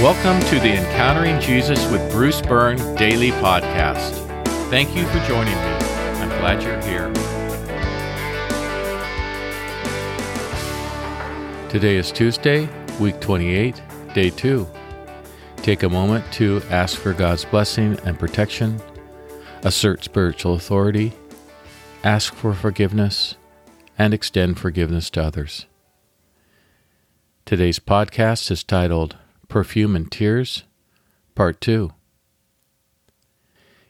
Welcome to the Encountering Jesus with Bruce Byrne daily podcast. Thank you for joining me. I'm glad you're here. Today is Tuesday, week 28, day 2. Take a moment to ask for God's blessing and protection, assert spiritual authority, ask for forgiveness, and extend forgiveness to others. Today's podcast is titled Perfume and Tears, Part 2.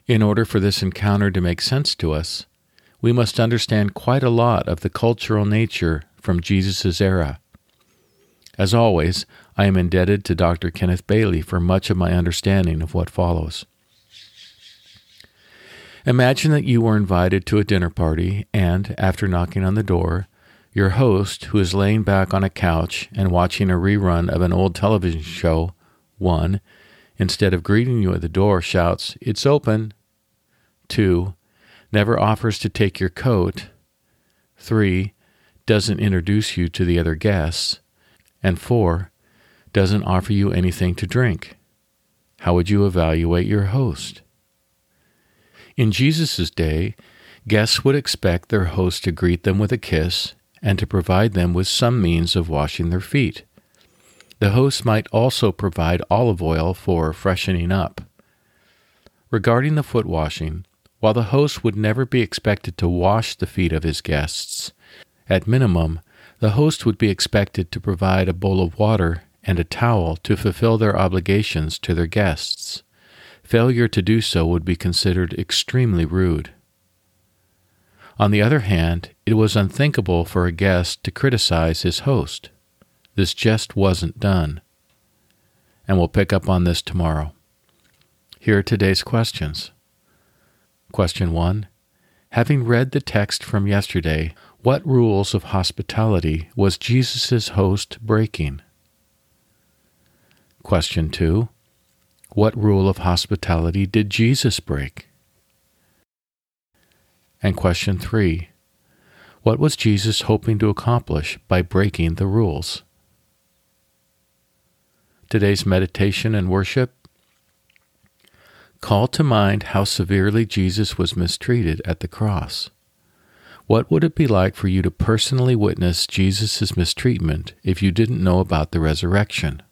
In order for this encounter to make sense to us, we must understand quite a lot of the cultural nature from Jesus' era. As always, I am indebted to Dr. Kenneth Bailey for much of my understanding of what follows. Imagine that you were invited to a dinner party, and after knocking on the door, your host, who is laying back on a couch and watching a rerun of an old television show, 1. Instead of greeting you at the door, shouts, It's open. 2. Never offers to take your coat. 3. Doesn't introduce you to the other guests. And 4. Doesn't offer you anything to drink. How would you evaluate your host? In Jesus' day, guests would expect their host to greet them with a kiss and to provide them with some means of washing their feet. The host might also provide olive oil for freshening up. Regarding the foot washing, while the host would never be expected to wash the feet of his guests, at minimum, the host would be expected to provide a bowl of water and a towel to fulfill their obligations to their guests. Failure to do so would be considered extremely rude. On the other hand, it was unthinkable for a guest to criticize his host. This just wasn't done. And we'll pick up on this tomorrow. Here are today's questions. Question 1. Having read the text from yesterday, what rules of hospitality was Jesus' host breaking? Question 2. What rule of hospitality did Jesus break? And question three What was Jesus hoping to accomplish by breaking the rules? Today's meditation and worship Call to mind how severely Jesus was mistreated at the cross. What would it be like for you to personally witness Jesus' mistreatment if you didn't know about the resurrection?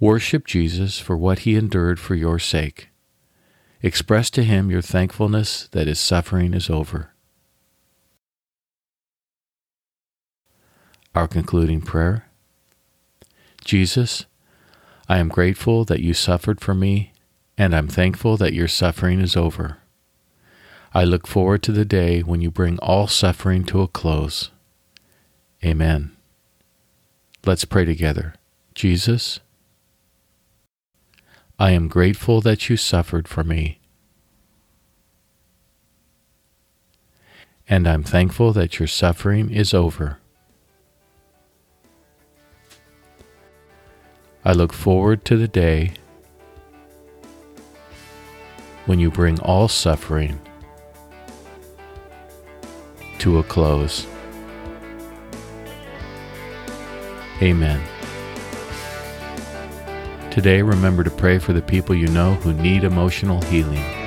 Worship Jesus for what he endured for your sake. Express to him your thankfulness that his suffering is over. Our concluding prayer Jesus, I am grateful that you suffered for me, and I'm thankful that your suffering is over. I look forward to the day when you bring all suffering to a close. Amen. Let's pray together. Jesus, I am grateful that you suffered for me. And I'm thankful that your suffering is over. I look forward to the day when you bring all suffering to a close. Amen. Today, remember to pray for the people you know who need emotional healing.